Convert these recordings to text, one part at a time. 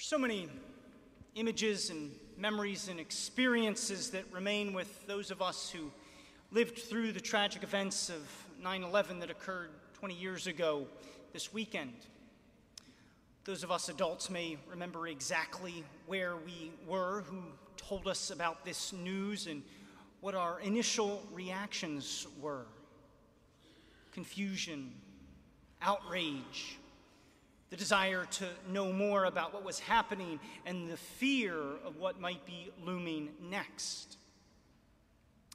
so many images and memories and experiences that remain with those of us who lived through the tragic events of 9 11 that occurred 20 years ago this weekend. Those of us adults may remember exactly where we were, who told us about this news, and what our initial reactions were confusion, outrage, the desire to know more about what was happening, and the fear of what might be looming next.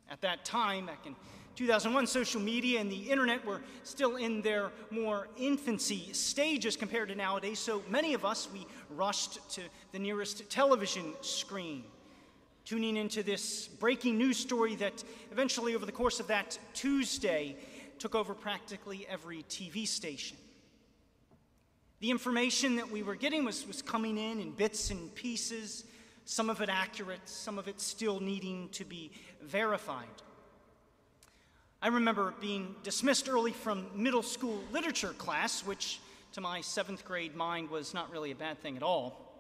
At that time, back in 2001, social media and the internet were still in their more infancy stages compared to nowadays, so many of us, we rushed to the nearest television screen, tuning into this breaking news story that eventually, over the course of that Tuesday, took over practically every TV station. The information that we were getting was, was coming in in bits and pieces, some of it accurate, some of it still needing to be verified. I remember being dismissed early from middle school literature class, which to my seventh grade mind was not really a bad thing at all,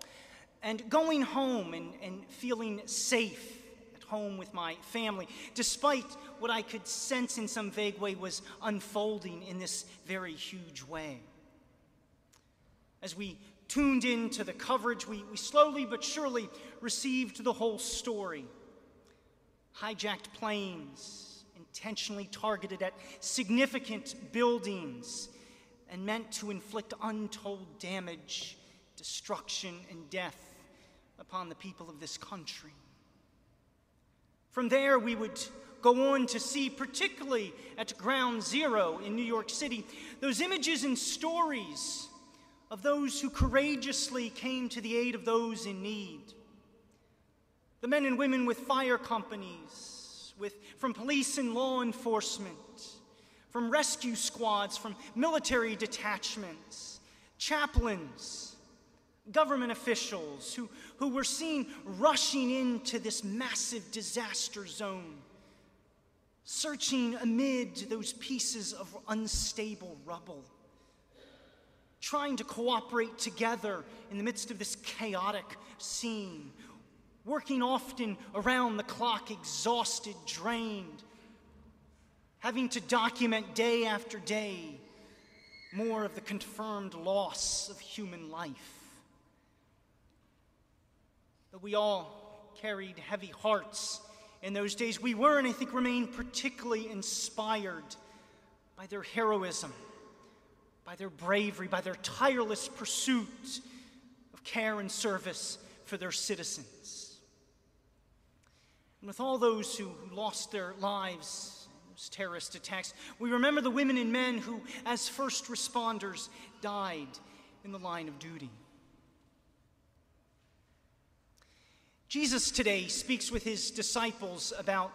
and going home and, and feeling safe at home with my family, despite what I could sense in some vague way was unfolding in this very huge way. As we tuned in to the coverage, we, we slowly but surely received the whole story. Hijacked planes, intentionally targeted at significant buildings, and meant to inflict untold damage, destruction, and death upon the people of this country. From there, we would go on to see, particularly at Ground Zero in New York City, those images and stories of those who courageously came to the aid of those in need. The men and women with fire companies, with, from police and law enforcement, from rescue squads, from military detachments, chaplains, government officials who, who were seen rushing into this massive disaster zone, searching amid those pieces of unstable rubble trying to cooperate together in the midst of this chaotic scene, working often around the clock, exhausted, drained, having to document day after day more of the confirmed loss of human life. But we all carried heavy hearts in those days. We were, and I think remain, particularly inspired by their heroism by their bravery, by their tireless pursuit of care and service for their citizens. And with all those who, lost their lives in those terrorist attacks, we remember the women and men who, as first responders, died in the line of duty. Jesus today speaks with his disciples about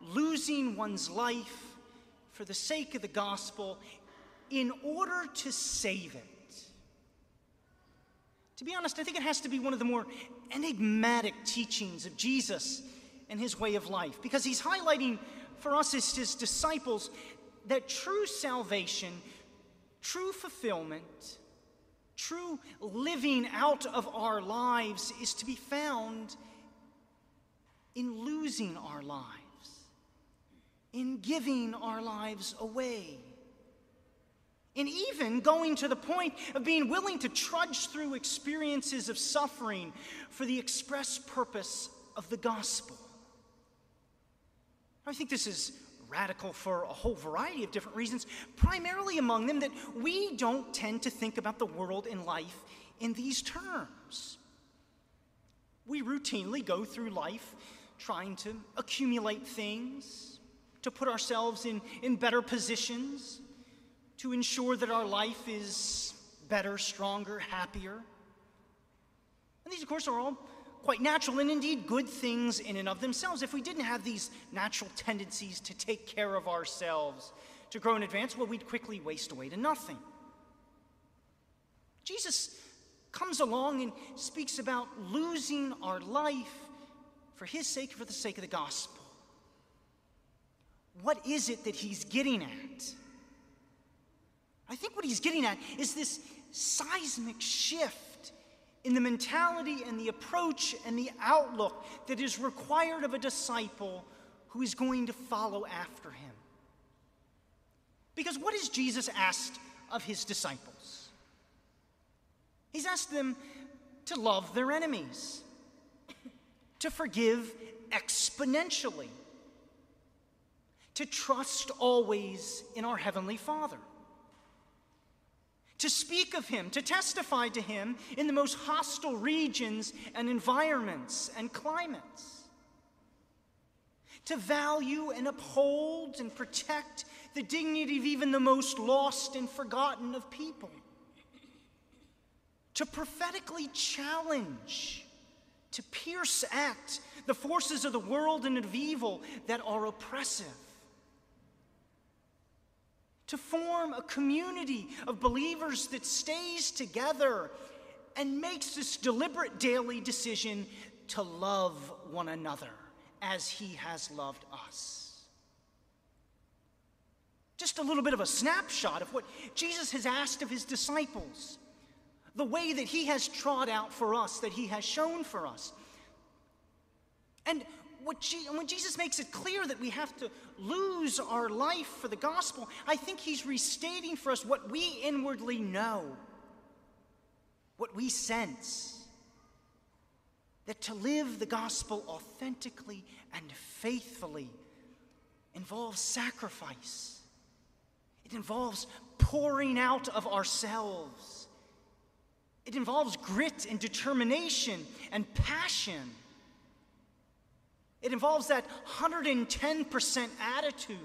losing one's life for the sake of the gospel in order to save it. To be honest, I think it has to be one of the more enigmatic teachings of Jesus and his way of life because he's highlighting for us as his disciples that true salvation, true fulfillment, true living out of our lives is to be found in losing our lives, in giving our lives away and even going to the point of being willing to trudge through experiences of suffering for the express purpose of the gospel. I think this is radical for a whole variety of different reasons, primarily among them that we don't tend to think about the world and life in these terms. We routinely go through life trying to accumulate things, to put ourselves in, in better positions to ensure that our life is better, stronger, happier. And these, of course, are all quite natural and indeed good things in and of themselves. If we didn't have these natural tendencies to take care of ourselves, to grow in advance, well, we'd quickly waste away to nothing. Jesus comes along and speaks about losing our life for his sake, for the sake of the gospel. What is it that he's getting at? I think what he's getting at is this seismic shift in the mentality and the approach and the outlook that is required of a disciple who is going to follow after him. Because what has Jesus asked of his disciples? He's asked them to love their enemies, to forgive exponentially, to trust always in our Heavenly Father, to speak of Him, to testify to Him in the most hostile regions and environments and climates, to value and uphold and protect the dignity of even the most lost and forgotten of people, to prophetically challenge, to pierce at the forces of the world and of evil that are oppressive to form a community of believers that stays together and makes this deliberate daily decision to love one another as he has loved us. Just a little bit of a snapshot of what Jesus has asked of his disciples, the way that he has trod out for us, that he has shown for us. And what Je- when Jesus makes it clear that we have to lose our life for the gospel, I think he's restating for us what we inwardly know, what we sense. That to live the gospel authentically and faithfully involves sacrifice, it involves pouring out of ourselves, it involves grit and determination and passion. It involves that 110% attitude.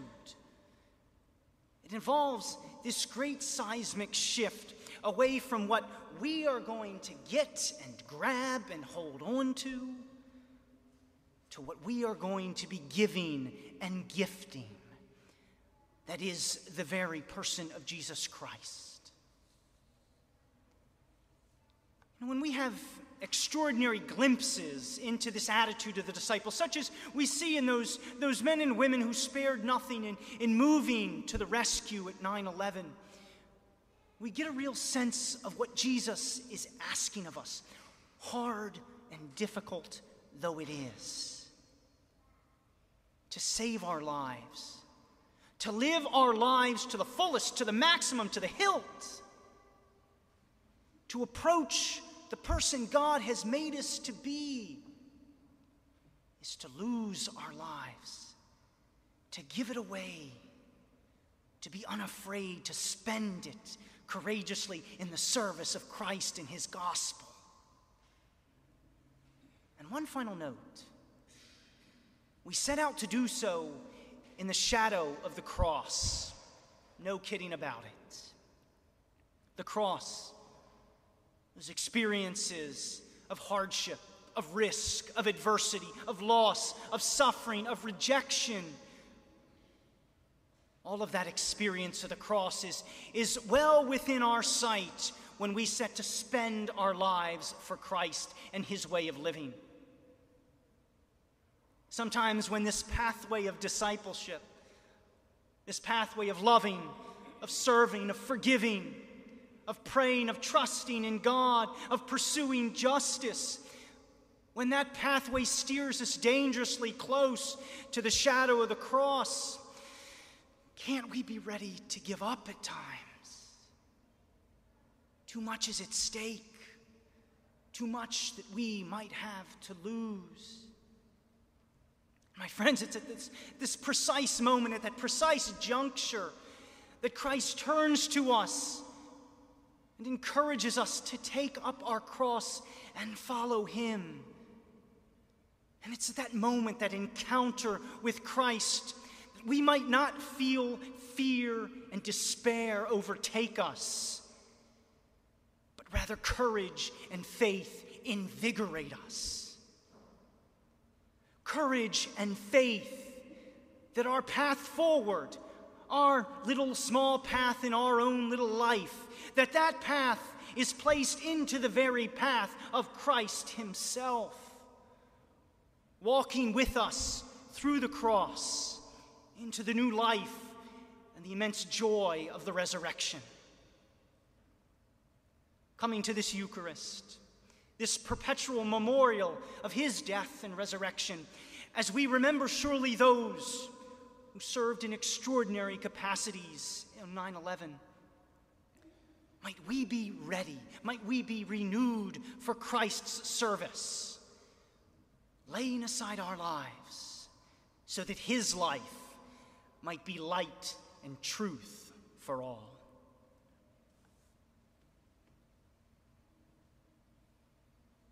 It involves this great seismic shift away from what we are going to get and grab and hold on to to what we are going to be giving and gifting. That is the very person of Jesus Christ. And when we have extraordinary glimpses into this attitude of the disciples, such as we see in those, those men and women who spared nothing in, in moving to the rescue at 9 11. We get a real sense of what Jesus is asking of us, hard and difficult though it is, to save our lives, to live our lives to the fullest, to the maximum, to the hilt, to approach the person God has made us to be is to lose our lives, to give it away, to be unafraid to spend it courageously in the service of Christ and His gospel. And one final note we set out to do so in the shadow of the cross. No kidding about it. The cross those experiences of hardship, of risk, of adversity, of loss, of suffering, of rejection. All of that experience of the cross is, is well within our sight when we set to spend our lives for Christ and His way of living. Sometimes, when this pathway of discipleship, this pathway of loving, of serving, of forgiving, of praying, of trusting in God, of pursuing justice, when that pathway steers us dangerously close to the shadow of the cross, can't we be ready to give up at times? Too much is at stake, too much that we might have to lose. My friends, it's at this, this precise moment, at that precise juncture, that Christ turns to us and encourages us to take up our cross and follow Him. And it's at that moment, that encounter with Christ, that we might not feel fear and despair overtake us, but rather courage and faith invigorate us. Courage and faith that our path forward, our little small path in our own little life, that that path is placed into the very path of Christ Himself, walking with us through the cross into the new life and the immense joy of the resurrection. Coming to this Eucharist, this perpetual memorial of his death and resurrection, as we remember surely those who served in extraordinary capacities on 9 11. Might we be ready? Might we be renewed for Christ's service, laying aside our lives so that his life might be light and truth for all.